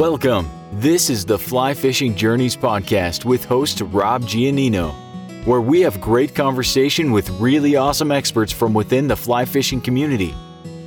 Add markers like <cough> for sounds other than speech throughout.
Welcome. This is the Fly Fishing Journeys podcast with host Rob Giannino, where we have great conversation with really awesome experts from within the fly fishing community.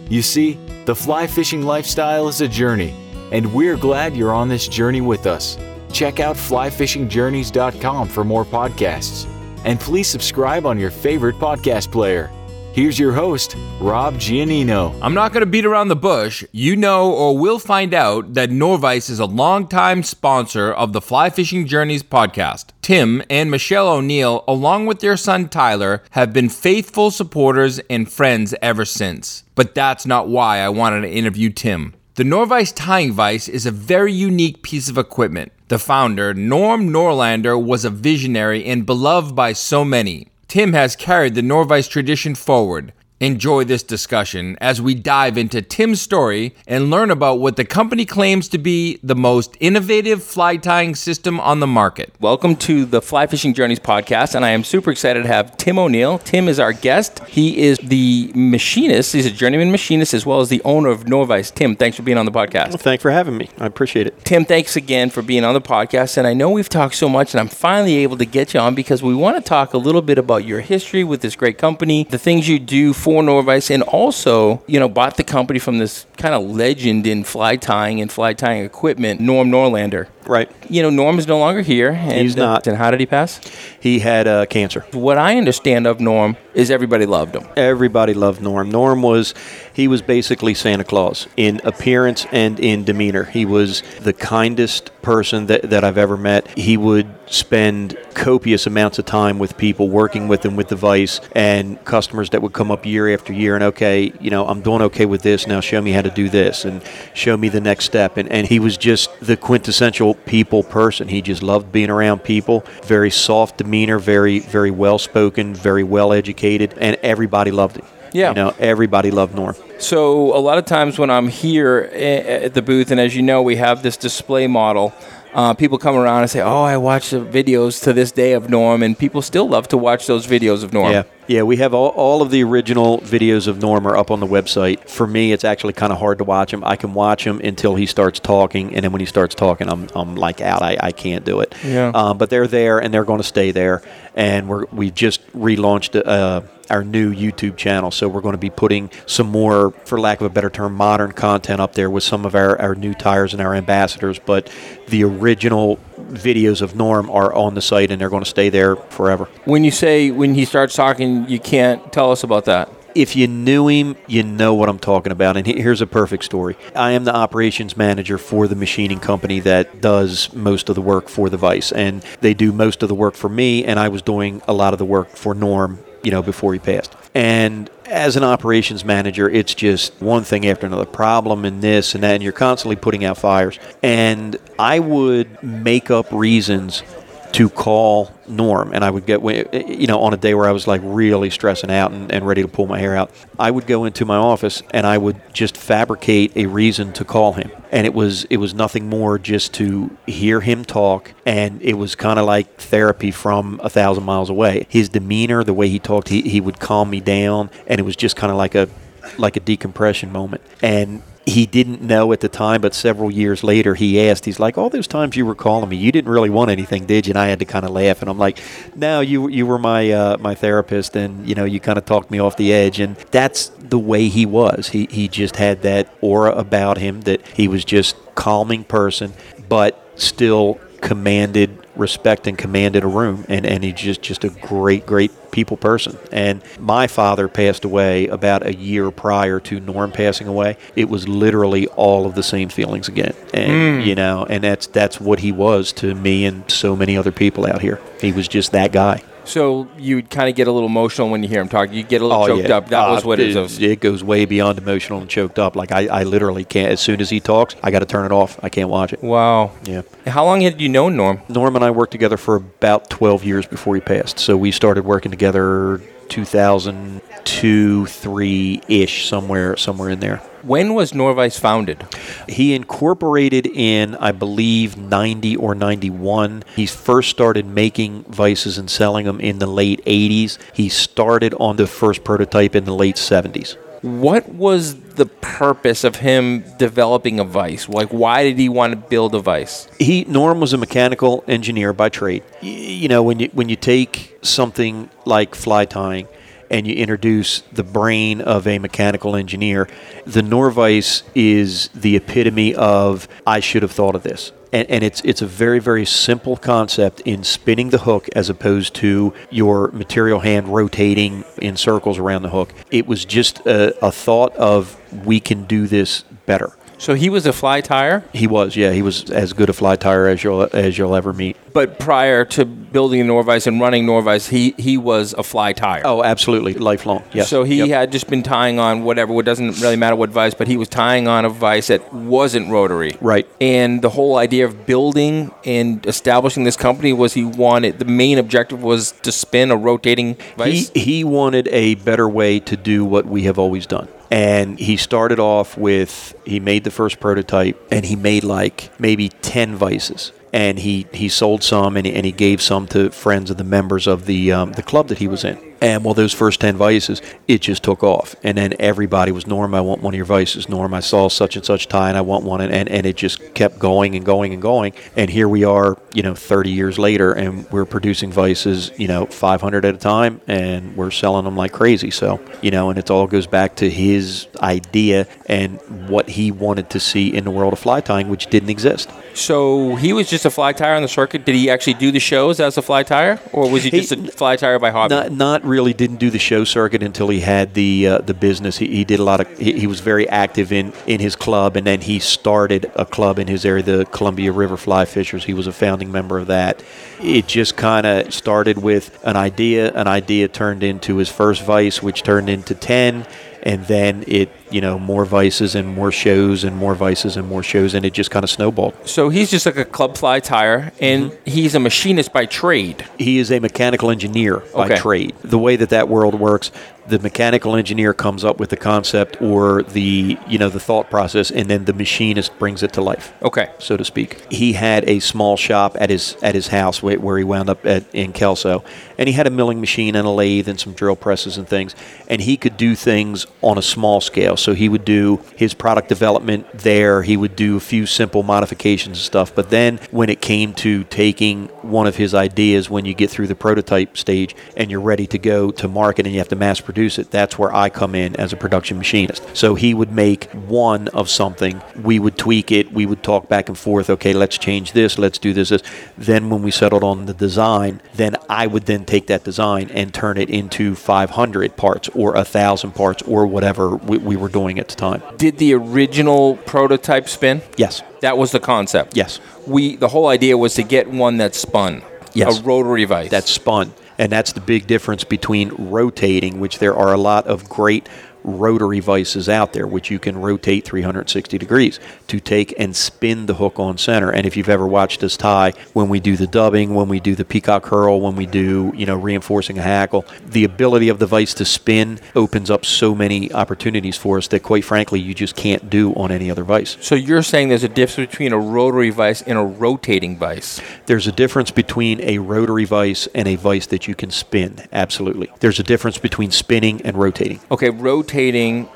You see, the fly fishing lifestyle is a journey, and we're glad you're on this journey with us. Check out flyfishingjourneys.com for more podcasts, and please subscribe on your favorite podcast player. Here's your host, Rob Giannino. I'm not going to beat around the bush. You know or will find out that Norvise is a longtime sponsor of the Fly Fishing Journeys podcast. Tim and Michelle O'Neill, along with their son Tyler, have been faithful supporters and friends ever since. But that's not why I wanted to interview Tim. The Norvise tying vise is a very unique piece of equipment. The founder, Norm Norlander, was a visionary and beloved by so many. Tim has carried the Norvise tradition forward. Enjoy this discussion as we dive into Tim's story and learn about what the company claims to be the most innovative fly tying system on the market. Welcome to the Fly Fishing Journeys podcast, and I am super excited to have Tim O'Neill. Tim is our guest. He is the machinist, he's a journeyman machinist as well as the owner of Norvise. Tim, thanks for being on the podcast. Well, thanks for having me. I appreciate it. Tim, thanks again for being on the podcast. And I know we've talked so much, and I'm finally able to get you on because we want to talk a little bit about your history with this great company, the things you do for Norvise, and also, you know, bought the company from this kind of legend in fly tying and fly tying equipment, Norm Norlander. Right. You know, Norm is no longer here. And, He's not. Uh, and how did he pass? He had uh, cancer. What I understand of Norm is everybody loved him. Everybody loved Norm. Norm was he was basically Santa Claus in appearance and in demeanor. He was the kindest person that, that I've ever met. He would spend copious amounts of time with people working with them with the vice and customers that would come up year after year and okay, you know, I'm doing okay with this. Now show me how to do this and show me the next step. And and he was just the quintessential people person. He just loved being around people. Very soft demeanor, very very well spoken, very well educated, and everybody loved him. Yeah. You know, everybody loved Norm. So a lot of times when I'm here eh, at the booth, and as you know, we have this display model. Uh, people come around and say, "Oh, I watch the videos to this day of Norm," and people still love to watch those videos of Norm. Yeah, yeah. We have all, all of the original videos of Norm are up on the website. For me, it's actually kind of hard to watch him. I can watch him until he starts talking, and then when he starts talking, I'm, I'm like out. I, I can't do it. Yeah. Um, but they're there, and they're going to stay there. And we're we just relaunched uh, our new YouTube channel, so we're going to be putting some more, for lack of a better term, modern content up there with some of our, our new tires and our ambassadors. But the original videos of Norm are on the site, and they're going to stay there forever. When you say when he starts talking, you can't tell us about that. if you knew him, you know what I'm talking about. And here's a perfect story. I am the operations manager for the machining company that does most of the work for the Vice, and they do most of the work for me. And I was doing a lot of the work for Norm, you know, before he passed. And as an operations manager, it's just one thing after another problem and this and that, and you're constantly putting out fires. And I would make up reasons to call Norm, and I would get, you know, on a day where I was like really stressing out and, and ready to pull my hair out, I would go into my office and I would just fabricate a reason to call him, and it was it was nothing more just to hear him talk, and it was kind of like therapy from a thousand miles away. His demeanor, the way he talked, he, he would calm me down, and it was just kind of like a like a decompression moment, and he didn't know at the time, but several years later, he asked, he's like, all those times you were calling me, you didn't really want anything, did you? And I had to kind of laugh. And I'm like, no, you, you were my, uh, my therapist and, you know, you kind of talked me off the edge. And that's the way he was. He, he just had that aura about him that he was just calming person, but still commanded respect and commanded a room and, and he's just, just a great, great people person. And my father passed away about a year prior to Norm passing away. It was literally all of the same feelings again. And hmm. you know, and that's that's what he was to me and so many other people out here. He was just that guy. So you'd kind of get a little emotional when you hear him talk. You get a little choked up. That was Uh, what it it, was. it goes way beyond emotional and choked up. Like I, I literally can't. As soon as he talks, I got to turn it off. I can't watch it. Wow. Yeah. How long had you known Norm? Norm and I worked together for about 12 years before he passed. So we started working together 2002, 3 ish, somewhere, somewhere in there. When was Norvise founded? He incorporated in, I believe, 90 or 91. He first started making vices and selling them in the late 80s. He started on the first prototype in the late 70s. What was the purpose of him developing a vice? Like, why did he want to build a vice? He Norm was a mechanical engineer by trade. You know, when you when you take something like fly tying and you introduce the brain of a mechanical engineer, the Norvise is the epitome of I should have thought of this. And, and it's it's a very very simple concept in spinning the hook as opposed to your material hand rotating in circles around the hook. It was just a, a thought of we can do this better. So he was a fly tire, He was, yeah, he was as good a fly tire as you'll as you'll ever meet. but prior to building a Norvise and running Norvise, he, he was a fly tire. Oh, absolutely, lifelong. Yes. So he Yep. had just been tying on whatever. It doesn't really matter what vice, but he was tying on a vice that wasn't rotary. Right. And the whole idea of building and establishing this company was he wanted the main objective was to spin a rotating he vice. he wanted a better way to do what we have always done. And he started off with he made the first prototype and he made like maybe 10 vices. And he, he sold some and he, and he gave some to friends of the members of the um, the club that he was in. And well, those first 10 vices, it just took off. And then everybody was, Norm, I want one of your vices. Norm, I saw such and such tie and I want one. And, and, and it just kept going and going and going. And here we are, you know, 30 years later, and we're producing vices, you know, 500 at a time, and we're selling them like crazy. So, you know, and it all goes back to his idea and what he wanted to see in the world of fly tying, which didn't exist. so he was just a fly tire on the circuit. Did he actually do the shows as a fly tire, or was he He- just a fly tire by hobby? Not, not really didn't do the show circuit until he had the uh, the business. He, he did a lot of. He, he was very active in in his club, and then he started a club in his area, the Columbia River Fly Fishers. He was a founding member of that. It just kind of started with an idea. An idea turned into his first vice, which turned into ten, and then it you know more vices and more shows and more vices and more shows, and it just kind of snowballed. so he's just like a club fly tire, and Mm-hmm. he's a machinist by trade. he is a mechanical engineer by Okay. trade. The way that that world works, the mechanical engineer comes up with the concept or the you know the thought process, and then the machinist brings it to life. Okay. So to speak, he had a small shop at his at his house where, he wound up at in Kelso, and he had a milling machine and a lathe and some drill presses and things, and he could do things on a small scale. So he would do his product development there. He would do a few simple modifications and stuff. But then when it came to taking one of his ideas, when you get through the prototype stage and you're ready to go to market and you have to mass produce it, that's where I come in as a production machinist. So he would make one of something. We would tweak it. We would talk back and forth. Okay, let's change this. Let's do this. this. Then when we settled on the design, then I would then take that design and turn it into 500 parts or a thousand parts or whatever we, we were doing at the time. Did the original prototype spin? Yes. That was the concept. Yes. We the whole idea was to get one that spun. Yes. A rotary vice. that's spun. And that's the big difference between rotating, which there are a lot of great rotary vices out there, which you can rotate 360 degrees to take and spin the hook on center. And if you've ever watched us tie, when we do the dubbing, when we do the peacock herl, when we do, you know, reinforcing a hackle, the ability of the vice to spin opens up so many opportunities for us that, quite frankly, you just can't do on any other vice. so you're saying there's a difference between a rotary vice and a rotating vice. There's a difference between a rotary vice and a vice that you can spin. Absolutely. There's a difference between spinning and rotating. Okay, rotating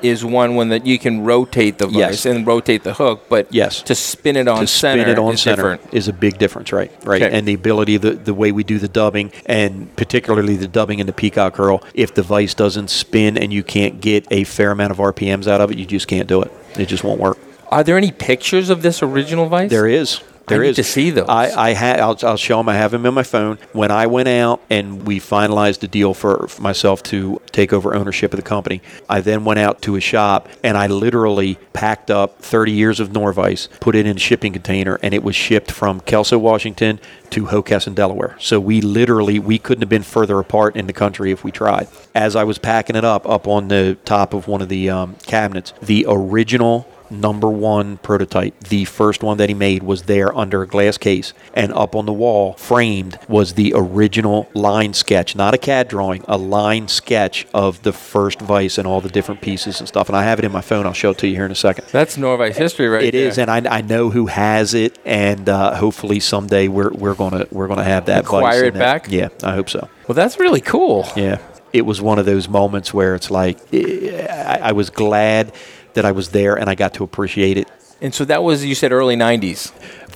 is one when that you can rotate the vice Yes. and rotate the hook, but Yes. to spin it on to center spin it on is center different. is a big difference, right? Right. Okay. And the ability, the the way we do the dubbing, and particularly the dubbing in the peacock herl, if the vice doesn't spin and you can't get a fair amount of RPMs out of it, you just can't do it. It just won't work. Are there any pictures of this original vice? There is. There is. to see those. I, I ha- I'll, I'll show them. I have them in my phone. When I went out and we finalized the deal for, for myself to take over ownership of the company, I then went out to a shop and I literally packed up 30 years of Norvise, put it in a shipping container, and it was shipped from Kelso, Washington to Hockessin, Delaware. So we literally we couldn't have been further apart in the country if we tried. As I was packing it up, up on the top of one of the um, cabinets, the original number one prototype, the first one that he made, was there under a glass case. And up on the wall, framed, was the original line sketch, not a CAD drawing, a line sketch of the first vice and all the different pieces and stuff. And I have it in my phone. I'll show it to you here in a second. That's Norvise history, right It is, and I, I know who has it, and uh, hopefully someday we're, we're gonna we're gonna have that. Acquire it that- back? Yeah, I hope so. well, that's really cool. Yeah. it was one of those moments where it's like eh, I, I was glad that I was there and I got to appreciate it. And so that was you said early '90s.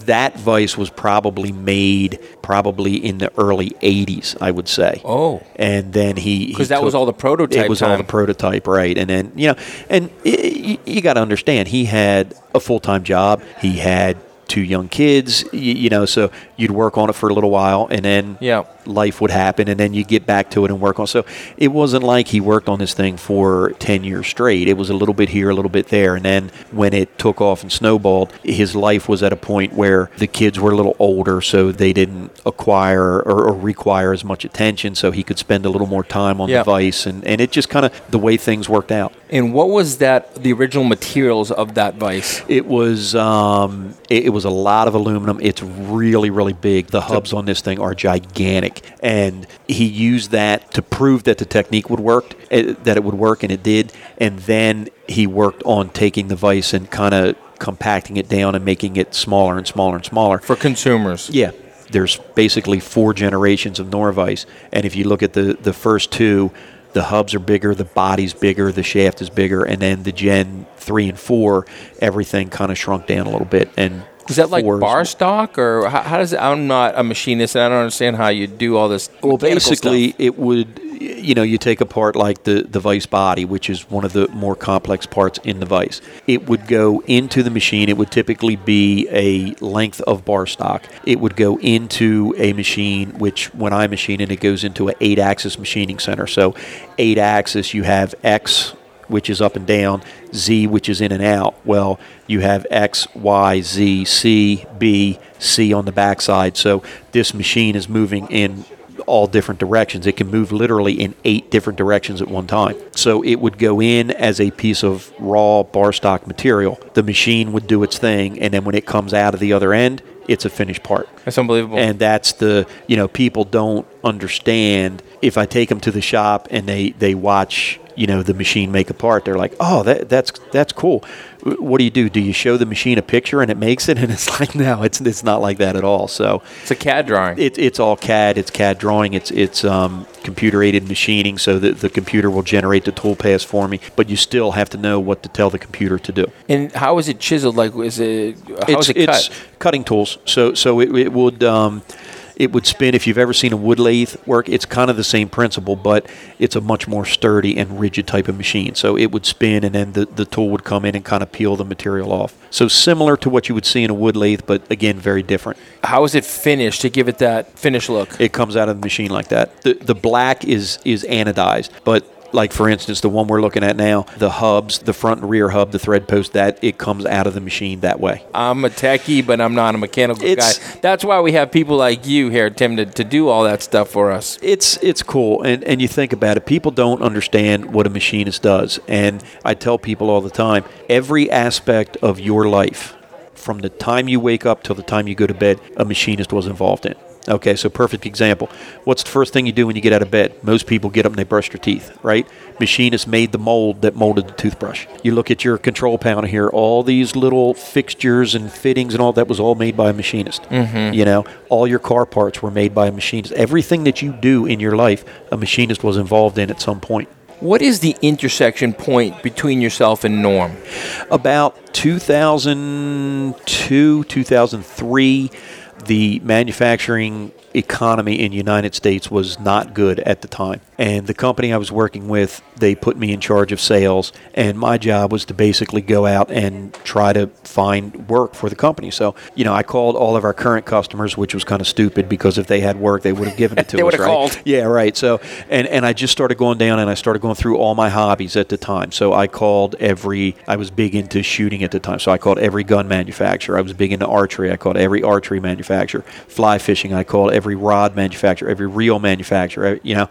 That vice was probably made probably in the early '80s, I would say. Oh. and then he Because that was all the prototype It was all the prototype, right? And then you know, and y you, got to understand, he had a full time job. He had two young kids. You, you know, so you'd work on it for a little while, and then Yeah. Life would happen, and then you get back to it and work on. So it wasn't like he worked on this thing for ten years straight. It was a little bit here, a little bit there, and then when it took off and snowballed, his life was at a point where the kids were a little older, so they didn't acquire or, or require as much attention, so he could spend a little more time on Yeah. the vice, and, and it just kind of the way things worked out. And what was that? The original materials of that vice? It was um, it, it was a lot of aluminum. It's really really big. The hubs on this thing are gigantic, and he used that to prove that the technique would work, eh, that it would work, and it did. And then he worked on taking the vice and kind of compacting it down and making it smaller and smaller and smaller. For consumers. Yeah. There's basically four generations of Norvice, and if you look at the the first two, the hubs are bigger, the body's bigger, the shaft is bigger, and then the Gen three and four, everything kind of shrunk down a little bit. And Is that like bar stock, or how, how does it? I'm not a machinist, and I don't understand how you do all this. Well, basically, stuff. it would, you know, you take apart like the, the vice body, which is one of the more complex parts in the vice. It would go into the machine. It would typically be a length of bar stock. It would go into a machine, which when I machine it, it goes into an eight axis machining center. So, eight axis, you have X which is up and down, Z, which is in and out. Well, you have X, Y, Z, C, B, C on the backside. So this machine is moving in all different directions. It can move literally in eight different directions at one time. So it would go in as a piece of raw bar stock material. The machine would do its thing, and then when it comes out of the other end, it's a finished part. That's unbelievable. And that's the, you know, people don't understand. If I take them to the shop and they, they watch, you know, the machine make a part, they're like, oh, that, that's that's cool. What do you do? Do you show the machine a picture and it makes it? <laughs> And it's like, no, it's it's not like that at all. So it's a CAD drawing. it, it's all CAD. It's CAD drawing. It's it's um, computer aided machining, so that the computer will generate the tool paths for me. But you still have to know what to tell the computer to do. and how is it chiseled? Like, is it how is it's, it cut? it's cutting tools. So so it, it would um, it would spin. If you've ever seen a wood lathe work, it's kind of the same principle, but it's a much more sturdy and rigid type of machine. So it would spin, and then the, the tool would come in and kind of peel the material off. So similar to what you would see in a wood lathe, but again, very different. How is it finished to give it that finished look? It comes out of the machine like that. The the black is is anodized, but like for instance, the one we're looking at now, the hubs, the front and rear hub, the thread post, that it comes out of the machine that way. I'm a techie, but I'm not a mechanical It's- guy. That's why we have people like you here, Tim, to, to do all that stuff for us. it's it's cool and and you think about it people don't understand what a machinist does and i tell people all the time every aspect of your life from the time you wake up till the time you go to bed a machinist was involved in okay so perfect example. What's the first thing you do when you get out of bed? Most people get up and they brush their teeth right? Machinist made the mold that molded the toothbrush. You look at your control panel here all these little fixtures and fittings and all that was all made by a machinist. Mm-hmm. You know all your car parts were made by a machinist. Everything that you do in your life a machinist was involved in at some point. What is the intersection point between yourself and Norm? about 2002 2003 the manufacturing economy in United States was not good at the time. And the company I was working with, they put me in charge of sales, and my job was to basically go out and try to find work for the company. So, you know, I called all of our current customers, which was kind of stupid because if they had work, they would have given it to <laughs> They us, would have right? called. Yeah, right. So, and and I just started going down and I started going through all my hobbies at the time. So I called every. I was big into shooting at the time, so I called every gun manufacturer. I was big into archery. I called every archery manufacturer. Fly fishing. I called every rod manufacturer, every reel manufacturer. You know,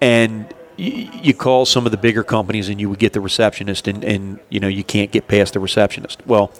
and. You call some of the bigger companies and you would get the receptionist, and, and you know you can't get past the receptionist. Well,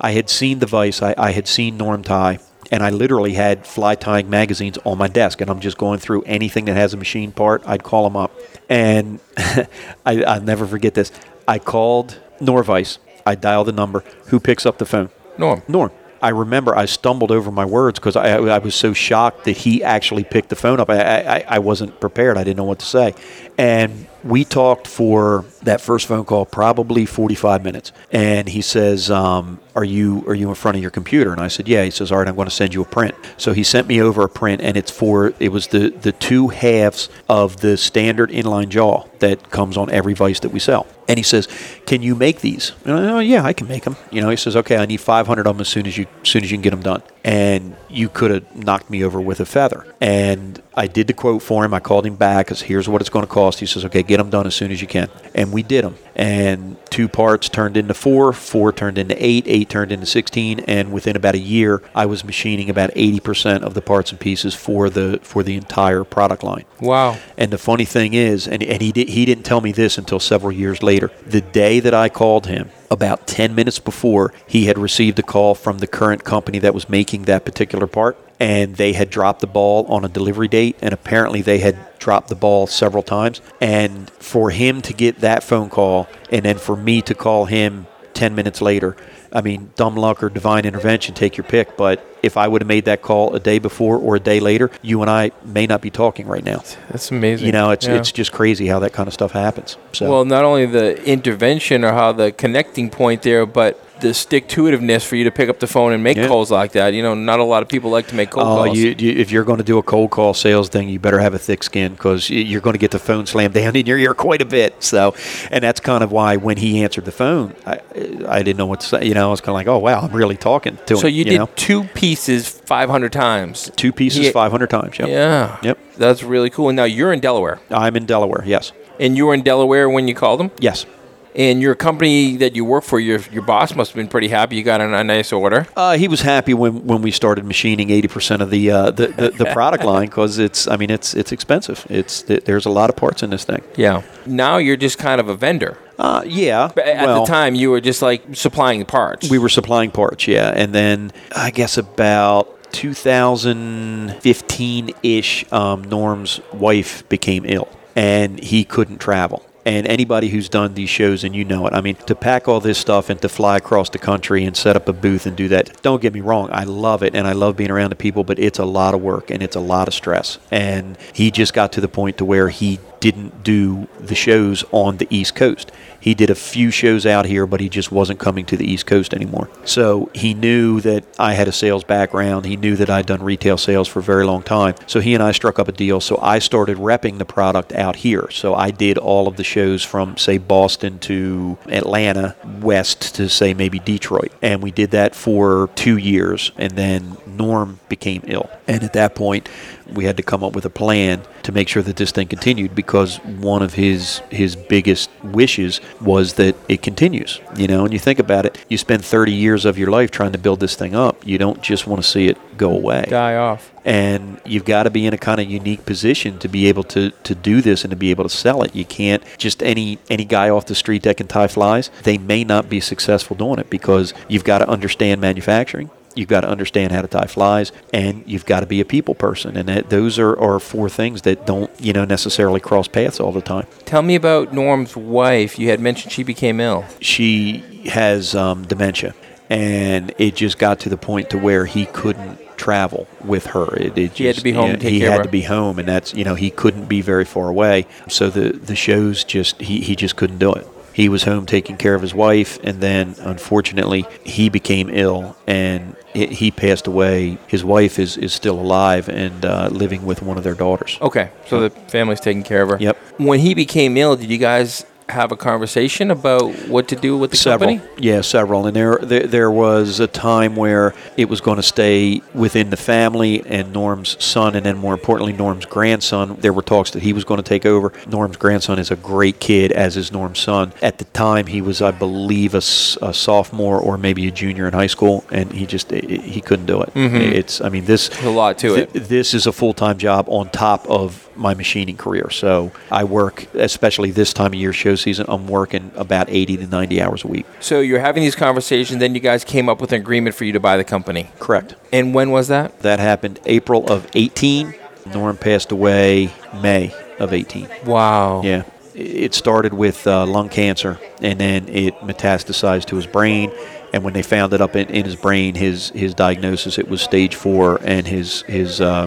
I had seen the Vice, I, I had seen Norm Tie, and I literally had fly tying magazines on my desk, and I'm just going through anything that has a machine part. I'd call them up, and <laughs> I, I'll never forget this. I called Norvice. I dial the number. Who picks up the phone? Norm. Norm. I remember I stumbled over my words because I, I was so shocked that he actually picked the phone up. I, I, I wasn't prepared. I didn't know what to say. And we talked for that first phone call probably 45 minutes and he says um, are you are you in front of your computer and i said yeah he says all right i'm going to send you a print so he sent me over a print and it's for it was the the two halves of the standard inline jaw that comes on every vise that we sell and he says, "Can you make these?" And I, oh yeah, I can make them. You know, he says, "Okay, I need 500 of them as soon as you as soon as you can get them done." And you could have knocked me over with a feather. And I did the quote for him. I called him back because here's what it's going to cost. He says, "Okay, get them done as soon as you can." And we did them. And two parts turned into four, four turned into eight, eight turned into 16, and within about a year, I was machining about 80% of the parts and pieces for the for the entire product line. Wow. And the funny thing is, and, and he did, he didn't tell me this until several years later. The day that I called him, about 10 minutes before, he had received a call from the current company that was making that particular part, and they had dropped the ball on a delivery date, and apparently they had dropped the ball several times. And for him to get that phone call, and then for me to call him 10 minutes later, I mean, dumb luck or divine intervention, take your pick. But if I would have made that call a day before or a day later, you and I may not be talking right now. That's amazing. You know, it's Yeah. it's just crazy how that kind of stuff happens. So Well, not only the intervention or how the connecting point there, but the stick to itiveness for you to pick up the phone and make Yeah. calls like that. You know, not a lot of people like to make cold Oh, calls. you, you, if you're going to do a cold call sales thing, you better have a thick skin because you're going to get the phone slammed <laughs> down in your ear quite a bit. So, and that's kind of why when he answered the phone, I, I didn't know what to say. You know, I was kind of like, oh wow, I'm really talking to him. so you, did know? two pieces 500 times. two pieces, He- 500 times. Yep. Yeah. Yep. That's really cool. And now you're in Delaware. I'm in Delaware. Yes. And you were in Delaware when you called them? Yes. And your company that you work for, your your boss must have been pretty happy you got a, a nice order. Uh, he was happy when, when we started machining 80% of the uh, the, the, the <laughs> product line because it's I mean it's it's expensive. It's there's a lot of parts in this thing. Yeah. Now you're just kind of a vendor. Uh, yeah. But at well, the time, you were just like supplying parts. we were supplying parts, yeah, and then I guess about 2015 ish, um, Norm's wife became ill and he couldn't travel. And anybody who's done these shows, and you know it, I mean, to pack all this stuff and to fly across the country and set up a booth and do that, don't get me wrong, I love it and I love being around the people, but it's a lot of work and it's a lot of stress. And he just got to the point to where he didn't do the shows on the East Coast. He did a few shows out here, but he just wasn't coming to the East Coast anymore. So he knew that I had a sales background. He knew that I'd done retail sales for a very long time. So he and I struck up a deal. So I started repping the product out here. So I did all of the shows from, say, Boston to Atlanta, west to, say, maybe Detroit. And we did that for two years. And then Norm became ill. And at that point, we had to come up with a plan to make sure that this thing continued because one of his his biggest wishes was that it continues you know and you think about it you spend 30 years of your life trying to build this thing up you don't just want to see it go away die off. and you've got to be in a kind of unique position to be able to, to do this and to be able to sell it. You can't just any any guy off the street that can tie flies. They may not be successful doing it because you've got to understand manufacturing. You've got to understand how to tie flies, and you've got to be a people person. And that, those are, are four things that don't, you know, necessarily cross paths all the time. Tell me about Norm's wife. You had mentioned she became ill. She has um, dementia, and it just got to the point to where he couldn't travel with her. It, it He had to be home to take he care of had to be home, and that's you know he couldn't be very far away. So the the shows just he he just couldn't do it. He was home taking care of his wife, and then unfortunately he became ill and. He passed away. His wife is, is still alive and uh, living with one of their daughters. Okay, so the family's taking care of her. Yep. When he became ill, did you guys have a conversation about what to do with the several. company? Yeah, several. And there, there there was a time where it was going to stay within the family and Norm's son, and then more importantly, Norm's grandson. There were talks that he was going to take over. Norm's grandson is a great kid, as is Norm's son. At the time, he was, I believe, a sophomore or maybe a junior in high school, and he just he couldn't do it. Mm-hmm. It's, I mean, this There's a lot to it. This is a full time job on top of my machining career. So I work, especially this time of year, show season. I'm working about 80 to 90 hours a week. So you're having these conversations, then you guys came up with an agreement for you to buy the company. Correct. And when was that? That happened April of 18. Norm passed away May of 18. Wow. Yeah. it started with uh, lung cancer, and then it metastasized to his brain. And when they found it up in, in his brain, his his diagnosis it was stage four, and his his uh,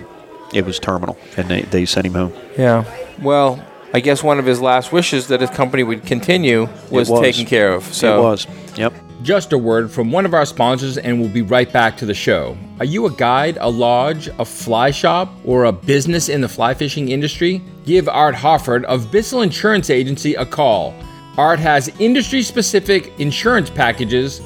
it was terminal, and they, they sent him home. Yeah. Well, I guess one of his last wishes that his company would continue was, was. taken care of. So it was. Yep. Just a word from one of our sponsors, and we'll be right back to the show. Are you a guide, a lodge, a fly shop, or a business in the fly fishing industry? Give Art Hofford of Bissell Insurance Agency a call. Art has industry specific insurance packages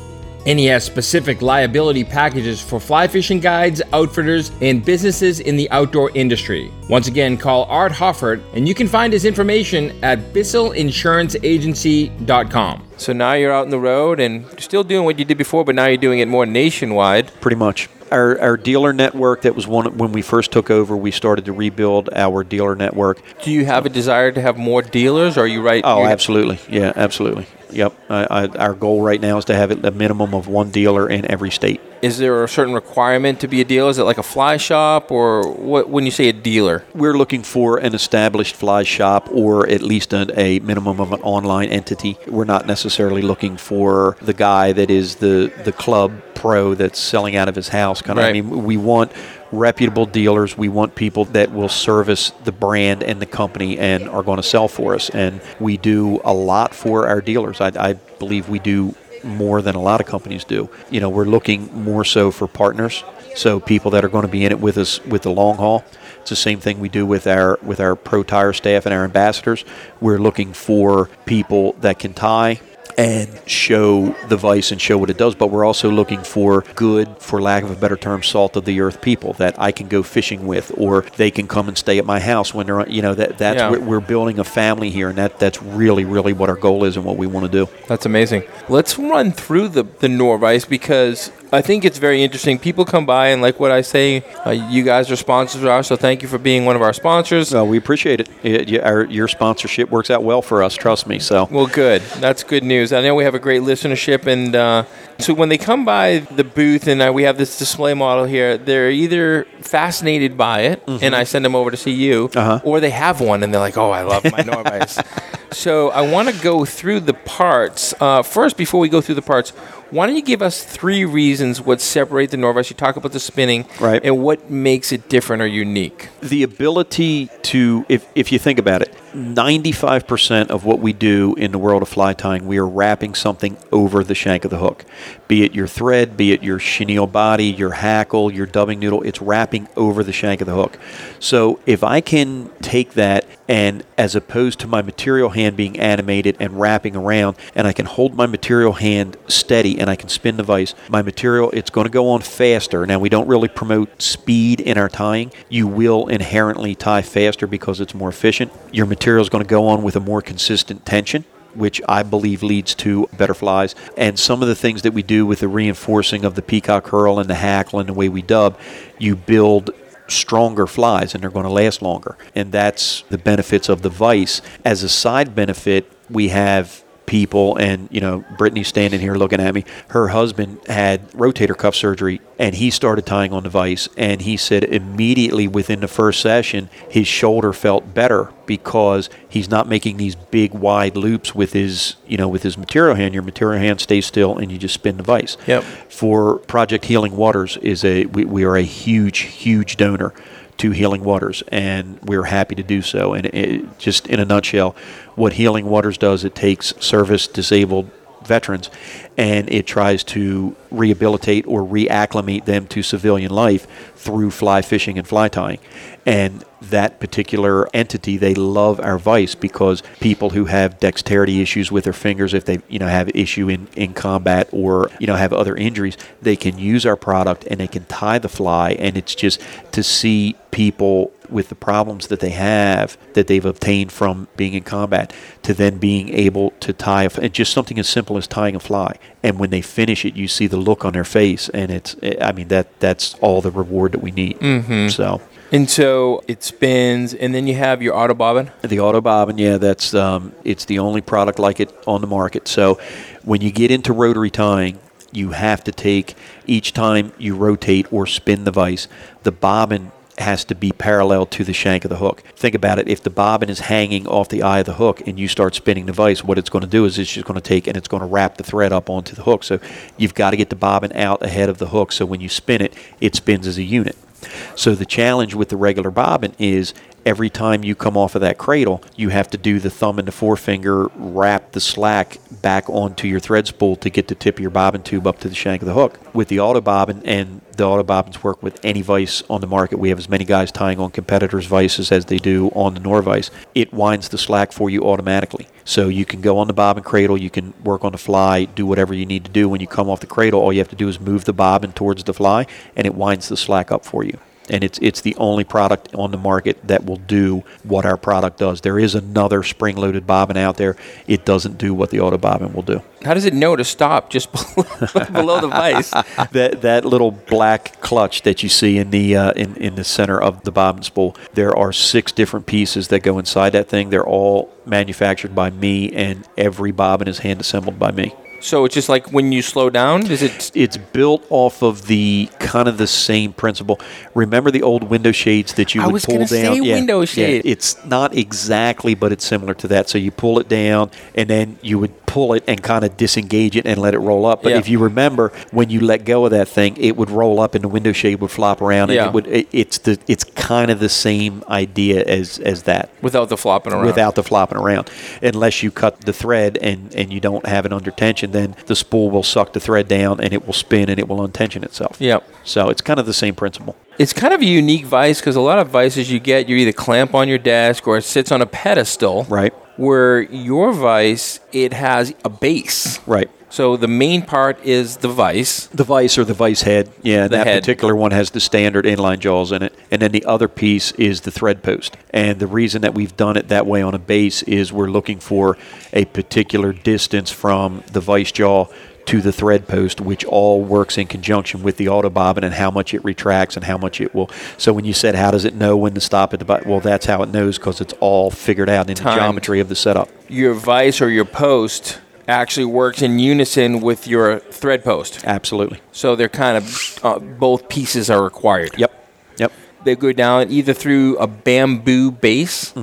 and he has specific liability packages for fly fishing guides, outfitters, and businesses in the outdoor industry. Once again, call Art Hoffert, and you can find his information at BissellInsuranceAgency.com. So now you're out in the road and you're still doing what you did before, but now you're doing it more nationwide. Pretty much. Our, our dealer network that was one when we first took over we started to rebuild our dealer network do you have a desire to have more dealers or are you right oh absolutely yeah absolutely Yep. I, I, our goal right now is to have a minimum of one dealer in every state. Is there a certain requirement to be a dealer? Is it like a fly shop, or what? When you say a dealer, we're looking for an established fly shop, or at least a, a minimum of an online entity. We're not necessarily looking for the guy that is the the club pro that's selling out of his house. Kind of. Right. I mean, we want reputable dealers. We want people that will service the brand and the company and are going to sell for us. And we do a lot for our dealers. I, I believe we do more than a lot of companies do. You know, we're looking more so for partners, so people that are going to be in it with us with the long haul. It's the same thing we do with our with our pro tire staff and our ambassadors. We're looking for people that can tie and show the vice and show what it does. But we're also looking for good, for lack of a better term, salt of the earth people that I can go fishing with, or they can come and stay at my house when they're, you know, that that's yeah. we're, we're building a family here, and that that's really really what our goal is and what we want to do. That's amazing. Let's run through the the Norvise because I think it's very interesting. People come by and like what I say. Uh, you guys are sponsors are, so thank you for being one of our sponsors. Well, we appreciate it. it our, your sponsorship works out well for us. Trust me. So well, good. That's good news. I know we have a great listenership, and uh, so when they come by the booth and uh, we have this display model here, they're either fascinated by it, mm-hmm. and I send them over to see you, uh-huh. or they have one and they're like, "Oh, I love my Norvise." <laughs> so I want to go through the parts uh, first. Before we go through the parts, why don't you give us three reasons what separate the Norvise? You talk about the spinning, right, and what makes it different or unique. The ability to, if if you think about it, 95% of what we do in the world of fly tying, we are wrapping something over the shank of the hook. Be it your thread, be it your chenille body, your hackle, your dubbing noodle, it's wrapping over the shank of the hook. So if I can take that and as opposed to my material hand being animated and wrapping around, and I can hold my material hand steady and I can spin the vise, my material, it's going to go on faster. Now, we don't really promote speed in our tying. You will inherently tie faster because it's more efficient. Your material is going to go on with a more consistent tension which I believe leads to better flies. And some of the things that we do with the reinforcing of the peacock herl and the hackle and the way we dub, you build stronger flies and they're going to last longer. And that's the benefits of the vise. As a side benefit, we have people and you know Brittany's standing here looking at me. Her husband had rotator cuff surgery and he started tying on the vise and he said immediately within the first session his shoulder felt better because he's not making these big wide loops with his you know with his material hand. Your material hand stays still and you just spin the vise. Yep. for project healing waters is a we, we are a huge huge donor to Healing Waters, and we're happy to do so. And it, just in a nutshell, what Healing Waters does, it takes service disabled veterans and it tries to rehabilitate or reacclimate them to civilian life through fly fishing and fly tying. And that particular entity, they love our vice because people who have dexterity issues with their fingers, if they you know have issue in, in combat or you know have other injuries, they can use our product and they can tie the fly. And it's just to see people with the problems that they have that they've obtained from being in combat to then being able to tie a, just something as simple as tying a fly and when they finish it you see the look on their face and it's i mean that that's all the reward that we need mm-hmm. so and so it spins, and then you have your auto bobbin. The auto bobbin, yeah, that's um, it's the only product like it on the market. So when you get into rotary tying, you have to take each time you rotate or spin the vise, the bobbin has to be parallel to the shank of the hook. Think about it. If the bobbin is hanging off the eye of the hook and you start spinning the vise, what it's going to do is it's just going to take and it's going to wrap the thread up onto the hook. So you've got to get the bobbin out ahead of the hook so when you spin it, it spins as a unit. So the challenge with the regular bobbin is every time you come off of that cradle, you have to do the thumb and the forefinger wrap the slack back onto your thread spool to get the tip of your bobbin tube up to the shank of the hook. With the auto bobbin, and the auto bobbins work with any vise on the market, we have as many guys tying on competitors' vices as they do on the Norvise. It winds the slack for you automatically. So you can go on the bobbin cradle, you can work on the fly, do whatever you need to do. When you come off the cradle, all you have to do is move the bobbin towards the fly, and it winds the slack up for you and it's it's the only product on the market that will do what our product does. There is another spring-loaded bobbin out there. It doesn't do what the auto bobbin will do. How does it know to stop just <laughs> below the vise? <laughs> that that little black clutch that you see in the uh, in in the center of the bobbin spool. There are six different pieces that go inside that thing. They're all manufactured by me, and every bobbin is hand assembled by me. So it's just like when you slow down, is it? It's built off of the kind of the same principle. Remember the old window shades that you I would was pull down? say window shade. Yeah, It's not exactly, but it's similar to that. So you pull it down, and then you would pull it and kind of disengage it and let it roll up. But Yeah. if you remember, when you let go of that thing, it would roll up, and the window shade would flop around, and Yeah. it would. It, it's the. It's kind of the same idea as as that Without the flopping around. without the flopping around. Unless you cut the thread and, and you don't have it under tension, then the spool will suck the thread down and it will spin and it will untension itself. Yep. So it's kind of the same principle. It's kind of a unique vice because a lot of vices you get, you either clamp on your desk or it sits on a pedestal. Right. Where your vice, it has a base. Right. So the main part is the vice. The vice or the vice head. Yeah, that head. particular one has the standard inline jaws in it. And then the other piece is the thread post. And the reason that we've done it that way on a base is we're looking for a particular distance from the vice jaw to the thread post, which all works in conjunction with the auto bobbin and how much it retracts and how much it will. So when you said, how does it know when to stop at the bottom? Well, that's how it knows because it's all figured out in the geometry of the setup. Your vice or your post actually works in unison with your thread post. Absolutely. So they're kind of uh, both pieces are required. Yep. Yep. They go down either through a bamboo base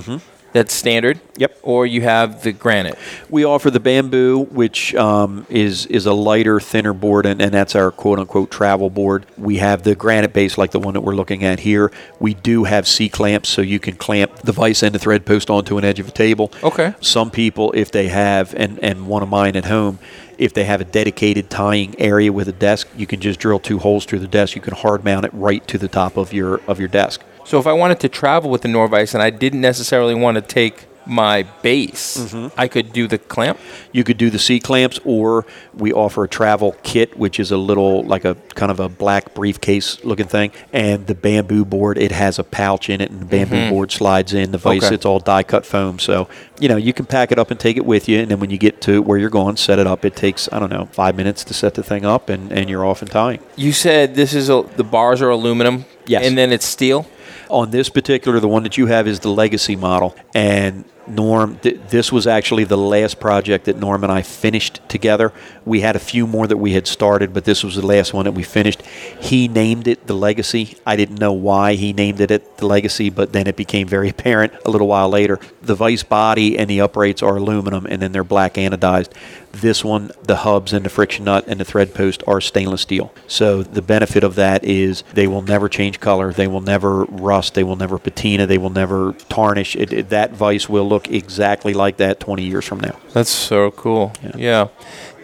that's standard. Yep. Or you have the granite. We offer the bamboo, which um, is is a lighter, thinner board, and, and that's our quote unquote travel board. We have the granite base, like the one that we're looking at here. We do have C clamps, so you can clamp the vise and the thread post onto an edge of a table. Okay. Some people, if they have, and, and one of mine at home, if they have a dedicated tying area with a desk, you can just drill two holes through the desk. You can hard mount it right to the top of your of your desk. So if I wanted to travel with the Norvise and I didn't necessarily want to take my base, Mm-hmm. I could do the clamp. You could do the C clamps, or we offer a travel kit, which is a little like a kind of a black briefcase looking thing. And the bamboo board, it has a pouch in it, and the bamboo board slides in. The vise, Okay. it's all die cut foam. So, you know, you can pack it up and take it with you. And then when you get to where you're going, set it up. It takes, I don't know, five minutes to set the thing up, and, and you're off and tying. You said this is a, the bars are aluminum. Yes. And then it's steel. On this particular, the one that you have is the legacy model. And Norm, th- this was actually the last project that Norm and I finished together. We had a few more that we had started, but this was the last one that we finished. He named it the Legacy. I didn't know why he named it, it the Legacy, but then it became very <laughs> apparent a little while later. The vice body and the uprights are aluminum, and then they're black anodized. This one, the hubs and the friction nut and the thread post are stainless steel. So the benefit of that is they will never change color, they will never rust, they will never patina, they will never tarnish. It, it- that vice will look exactly like that 20 years from now. That's so cool. Yeah.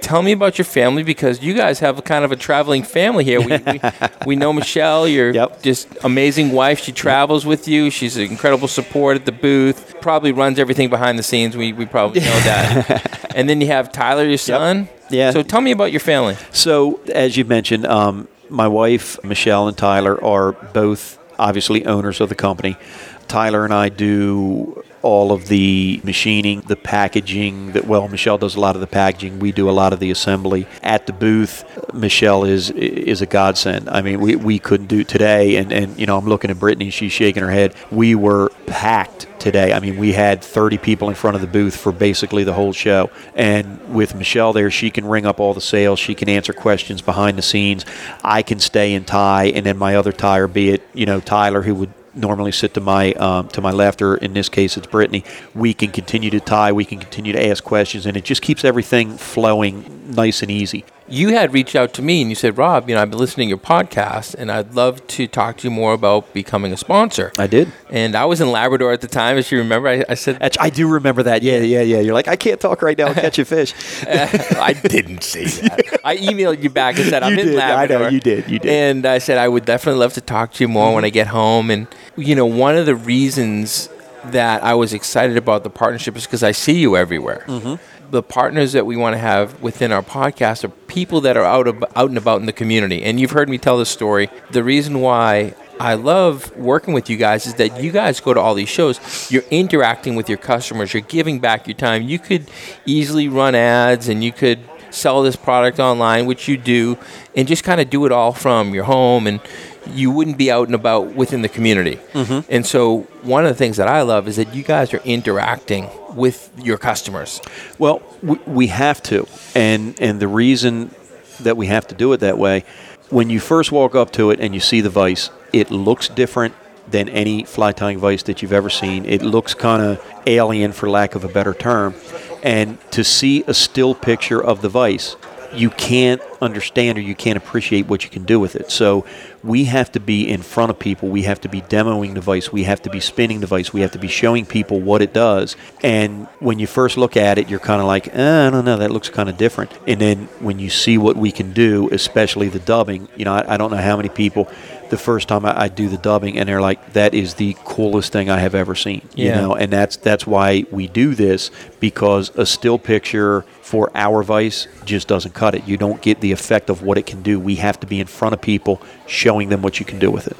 Tell me about your family because you guys have a kind of a traveling family here. We, we, <laughs> we know Michelle, your Yep. just amazing wife. She travels with you. She's an incredible support at the booth. Probably runs everything behind the scenes. We, we probably know that. <laughs> and then you have Tyler, your son. Yeah. So tell me about your family. So, as you mentioned, um, my wife, Michelle, and Tyler are both obviously owners of the company. Tyler and I do all of the machining, the packaging. That well, Michelle does a lot of the packaging. We do a lot of the assembly at the booth. Michelle is is a godsend. I mean, we, we couldn't do today, and and you know, I'm looking at Brittany. She's shaking her head. We were packed today. I mean, we had 30 people in front of the booth for basically the whole show. And with Michelle there, she can ring up all the sales. She can answer questions behind the scenes. I can stay and tie, and then my other tire, be it you know Tyler, who would normally sit to my um, to my left, or in this case, it's Brittany. We can continue to tie. We can continue to ask questions, and it just keeps everything flowing nice and easy. You had reached out to me and you said, Rob, you know, I've been listening to your podcast and I'd love to talk to you more about becoming a sponsor. I did. And I was in Labrador at the time, as you remember. I, I said, I do remember that. Yeah, yeah, yeah. You're like, I can't talk right now. I'll catch a fish. <laughs> I didn't say <laughs> that. I emailed you back and said, I'm You in did. I know, you did, you did. And I said, I would definitely love to talk to you more when I get home. And, you know, one of the reasons that I was excited about the partnership is because I see you everywhere. Mm-hmm. The partners that we want to have within our podcast are people that are out, of, out and about in the community. And you've heard me tell this story. The reason why I love working with you guys is that you guys go to all these shows. You're interacting with your customers. You're giving back your time. You could easily run ads and you could sell this product online, which you do, and just kind of do it all from your home. And you wouldn't be out and about within the community. Mm-hmm. And so, one of the things that I love is that you guys are interacting with your customers. Well, we, we have to, and and the reason that we have to do it that way, when you first walk up to it and you see the vise, it looks different than any fly tying vise that you've ever seen. It looks kind of alien, for lack of a better term, and to see a still picture of the vise. You can't understand or you can't appreciate what you can do with it. So, we have to be in front of people. We have to be demoing the vise. We have to be spinning the vise. We have to be showing people what it does. And when you first look at it, you're kind of like, eh, I don't know, that looks kind of different. And then when you see what we can do, especially the dubbing, you know, I, I don't know how many people the first time I, I do the dubbing and they're like, that is the coolest thing I have ever seen. You know, and that's that's why we do this because a still picture for our vice just doesn't cut it. You don't get the effect of what it can do. We have to be in front of people showing them what you can do with it.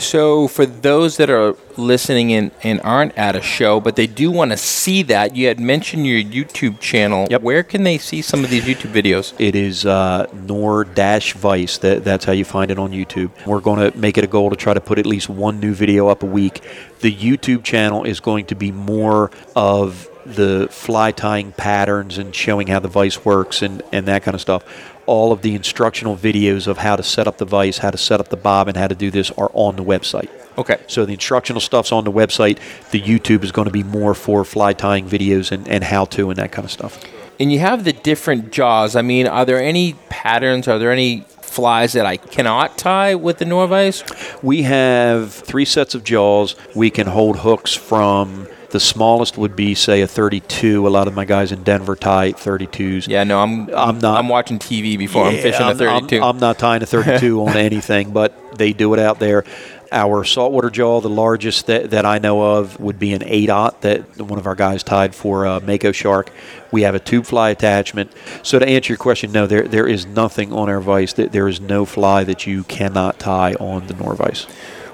So, for those that are listening and, and aren't at a show, but they do want to see that, you had mentioned your YouTube channel. Yep. Where can they see some of these YouTube videos? It is uh, Nor Dash Vice. That, that's how you find it on YouTube. We're going to make it a goal to try to put at least one new video up a week. The YouTube channel is going to be more of the fly tying patterns and showing how the vice works and, and that kind of stuff. All of the instructional videos of how to set up the vice, how to set up the bob, and how to do this are on the website. Okay. So the instructional stuff's on the website. The YouTube is going to be more for fly tying videos and, and how to and that kind of stuff. And you have the different jaws. I mean, are there any patterns? Are there any flies that I cannot tie with the Norvise? We have three sets of jaws. We can hold hooks from the smallest would be say a 32. A lot of my guys in Denver tie 32s. Yeah, no, I'm I'm not- I'm watching TV before I'm Yeah, fishing a 32. I'm, I'm not tying a 32 on <laughs> anything, but they do it out there. Our saltwater jaw, the largest that, that I know of, would be an 8 aught that one of our guys tied for a mako shark. We have a tube fly attachment. So to answer your question, no, there there is nothing on our vise that there is no fly that you cannot tie on the Norvise.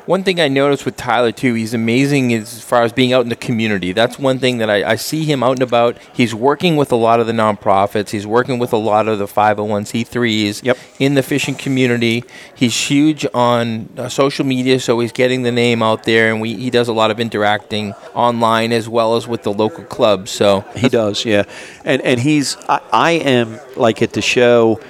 One thing I noticed with Tyler too, he's amazing as far as being out in the community. That's one thing that I, I see him out and about. He's working with a lot of the nonprofits. He's working with a lot of the 501c3s Yep. in the fishing community. He's huge on uh, social media, so he's getting the name out there, and we, he does a lot of interacting online as well as with the local clubs. So He does, yeah, and and he's I, I am like at the show.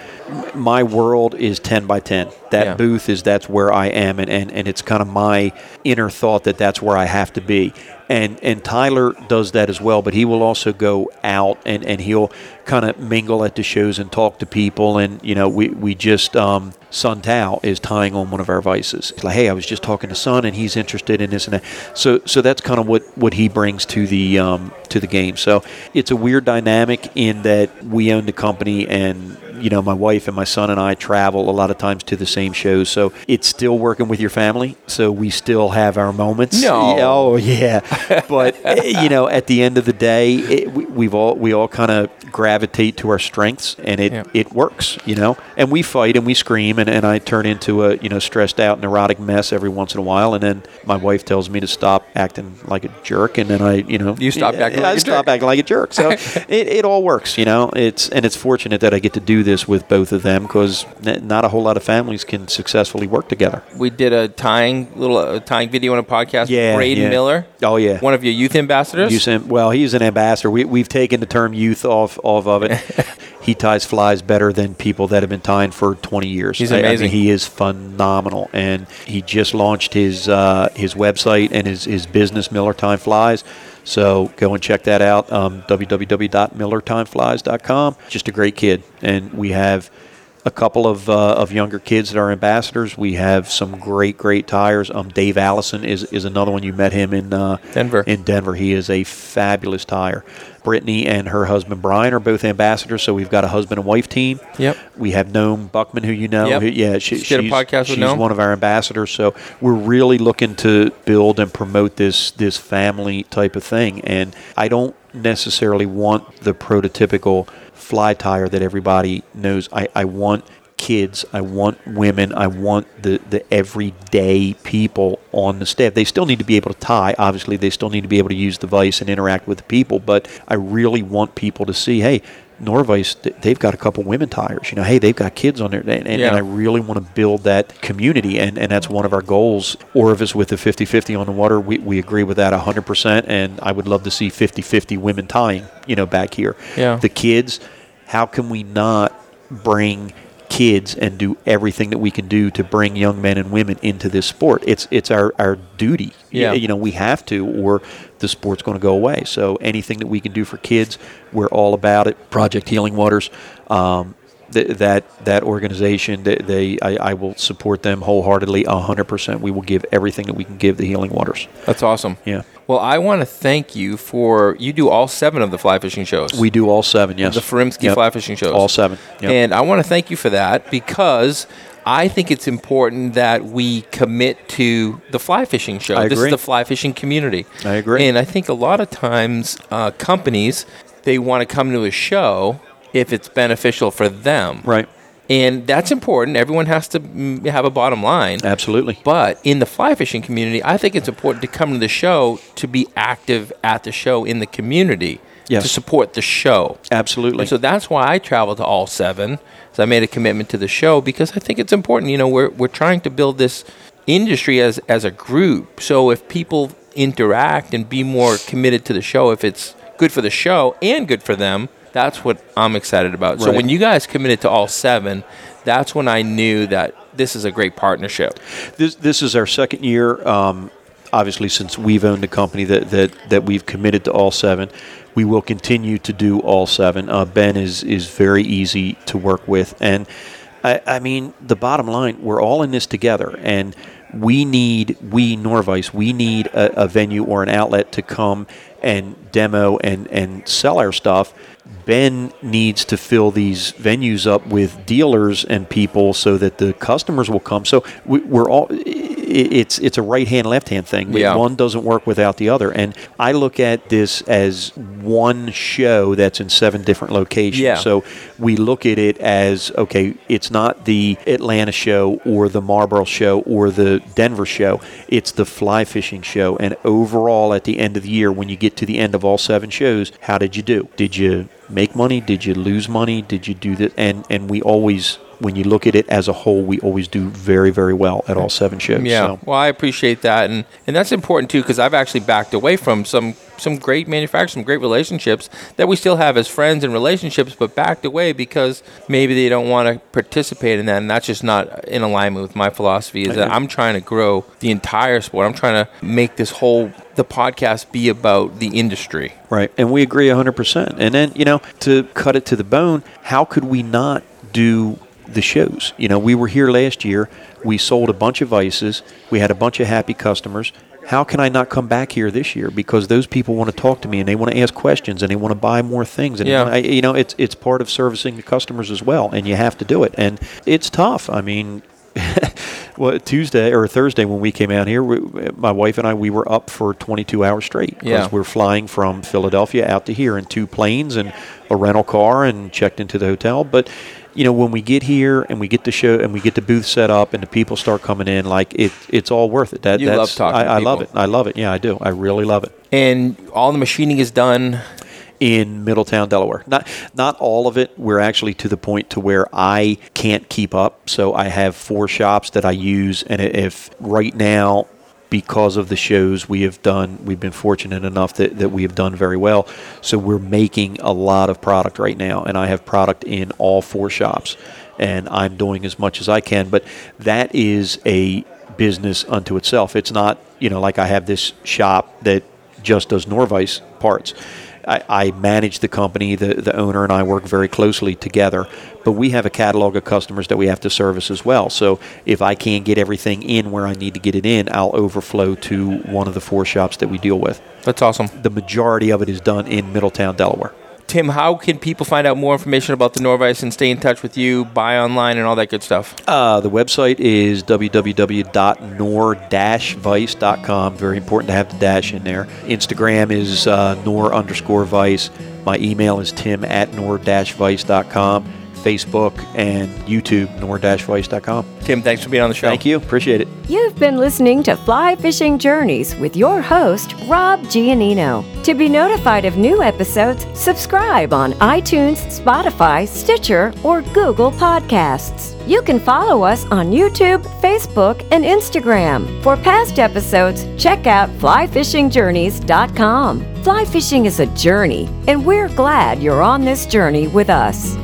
My world is ten by ten. That Yeah. booth is that's where I am, and, and, and it's kind of my inner thought that that's where I have to be. And and Tyler does that as well, but he will also go out and, and he'll kind of mingle at the shows and talk to people. And you know, we we just um, Sun Tao is tying on one of our vices. He's like, hey, I was just talking to Sun, and he's interested in this and that. So so that's kind of what what he brings to the um, to the game. So it's a weird dynamic in that we own the company and you know, my wife and my son and I travel a lot of times to the same shows. So it's still working with your family. So we still have our moments. No. <laughs> Oh yeah. but <laughs> eh, you know, at the end of the day, it, we, we've all we all kind of gravitate to our strengths, and it Yeah. it works. You know, and we fight and we scream, and, and I turn into a you know stressed out neurotic mess every once in a while, and then my wife tells me to stop acting like a jerk, and then I you know You stop acting I like a stop jerk. acting like a jerk. So <laughs> it, it all works. You know, it's and it's fortunate that I get to do this with both of them because not a whole lot of families can successfully work together. we did a tying little uh, tying video on a podcast. Yeah, Braden yeah. Miller, Oh yeah. one of your youth ambassadors. Him. Well, he's an ambassador. We, we've taken the term youth off off of it. <laughs> he ties flies better than people that have been tying for 20 years. He's I- I mean, amazing. he is phenomenal, and he just launched his uh, his website and his, his business Miller Time Flies. So go and check that out. Um, www.millertimeflies.com. Just a great kid, and we have a couple of uh, of younger kids that are ambassadors. We have some great great tyers. Um, Dave Allison is, is another one. You met him in uh, Denver. In Denver, he is a fabulous tyer. Brittany and her husband Brian are both ambassadors, so we've got a husband and wife team. Yep. We have Noam Buckman, who you know. Yep. who- yeah, she, Just did a she's, podcast with she's one of our ambassadors. So we're really looking to build and promote this this family type of thing. And I don't necessarily want the prototypical fly tyer that everybody knows. I, I want kids, I want women, I want the, the everyday people on the staff. They still need to be able to tie. Obviously, they still need to be able to use the vice and interact with the people. But I really want people to see, hey, Norvise, they've got a couple women tyers. You know, hey, they've got kids on there, and, and, Yeah. and I really want to build that community, and, and that's one of our goals. Orvis with the 50-50 on the water, we, we agree with that 100%, and I would love to see 50-50 women tying, you know, back here. Yeah. The kids, how can we not bring kids and do everything that we can do to bring young men and women into this sport? It's it's our, our duty. Yeah. You know, we have to, or the sport's going to go away. So anything that we can do for kids, we're all about it. Project Healing Waters, um, th- that that organization, they, they I, I will support them wholeheartedly, hundred percent. We will give everything that we can give the Healing Waters. That's awesome. Yeah, Well, I want to thank you for you do all seven of the fly fishing shows. we do all seven. Yes, the Furimsky Yep. fly fishing shows. all seven. Yep. And I want to thank you for that because I think it's important that we commit to the fly fishing show. I this agree. is the fly fishing community. I agree. And I think a lot of times uh, companies they want to come to a show if it's beneficial for them. right, And that's important. Everyone has to mm, have a bottom line. absolutely. But in the fly fishing community, I think it's important to come to the show to be active at the show in the community Yes. to support the show. Absolutely. And so that's why I travel to all seven. So I made a commitment to the show because I think it's important. You know, we're we're trying to build this industry as as a group. So if people interact and be more committed to the show, if it's good for the show and good for them, that's what I'm excited about. So when you guys committed to all seven, that's when I knew that this is a great partnership. This this is our second year. Um, obviously, since we've owned the company, that, that that we've committed to all seven. We will continue to do all seven. Uh, ben is is very easy to work with, and I, I mean the bottom line, we're all in this together, and we need we Norvise, we need a, a venue or an outlet to come and demo and and sell our stuff. Ben needs to fill these venues up with dealers and people so that the customers will come. So we, we're all it's it's a right hand left hand thing. Yeah. One doesn't work without the other. And I look at this as one show that's in seven different locations. Yeah. So we look at it as okay, it's not the Atlanta show or the Marlboro show or the Denver show. It's the fly fishing show. And overall, at the end of the year, when you get to the end of all seven shows, how did you do? Did you make money? Did you lose money? Did you do that? And and we always. When you look at it as a whole, we always do very, very well at all seven shows. Yeah, So. well, I appreciate that, and and that's important too because I've actually backed away from some some great manufacturers, some great relationships that we still have as friends and relationships, but backed away because maybe they don't want to participate in that, and that's just not in alignment with my philosophy. Is that I'm trying to grow the entire sport. I'm trying to make this whole the podcast be about the industry. Right. And we agree 100%. And then, you know, to cut it to the bone, how could we not do the shows? You know, we were here last year. We sold a bunch of vices. We had a bunch of happy customers. How can I not come back here this year? Because those people want to talk to me and they want to ask questions and they want to buy more things. And Yeah. I, you know, it's it's part of servicing the customers as well, and you have to do it. And it's tough. I mean, <laughs> well, Tuesday or Thursday when we came out here, we, my wife and I, we were up for 22 hours straight because Yeah. we're flying from Philadelphia out to here in two planes and a rental car and checked into the hotel. But you know, when we get here and we get the show and we get the booth set up and the people start coming in, like it, it's all worth it. That You that's, love talking I, I love it. I love it. Yeah, I do. I really love it. And all the machining is done. in Middletown, Delaware. Not not all of it. We're actually to the point to where I can't keep up. So I have four shops that I use, and if right now because of the shows we have done, we've been fortunate enough that, that we have done very well. So we're making a lot of product right now, and I have product in all four shops, and I'm doing as much as I can. But that is a business unto itself. It's not, you know, like I have this shop that just does Norvise parts. I, I manage the company. The, the owner and I work very closely together, but we have a catalog of customers that we have to service as well. So if I can't get everything in where I need to get it in, I'll overflow to one of the four shops that we deal with. That's awesome. The majority of it is done in Middletown, Delaware. Tim, how can people find out more information about the Norvise and stay in touch with you, buy online, and all that good stuff? Uh, the website is www.nor-vise.com. Very important to have the dash in there. Instagram is uh, nor underscore vice. My email is tim at nor-vise.com. Facebook and YouTube, nor-vise.com. Tim, thanks for being on the show. Thank you. Appreciate it. You've been listening to Fly Fishing Journeys with your host, Rob Giannino. To be notified of new episodes, subscribe on iTunes, Spotify, Stitcher, or Google Podcasts. You can follow us on YouTube, Facebook, and Instagram. For past episodes, check out flyfishingjourneys.com. Fly fishing is a journey, and we're glad you're on this journey with us.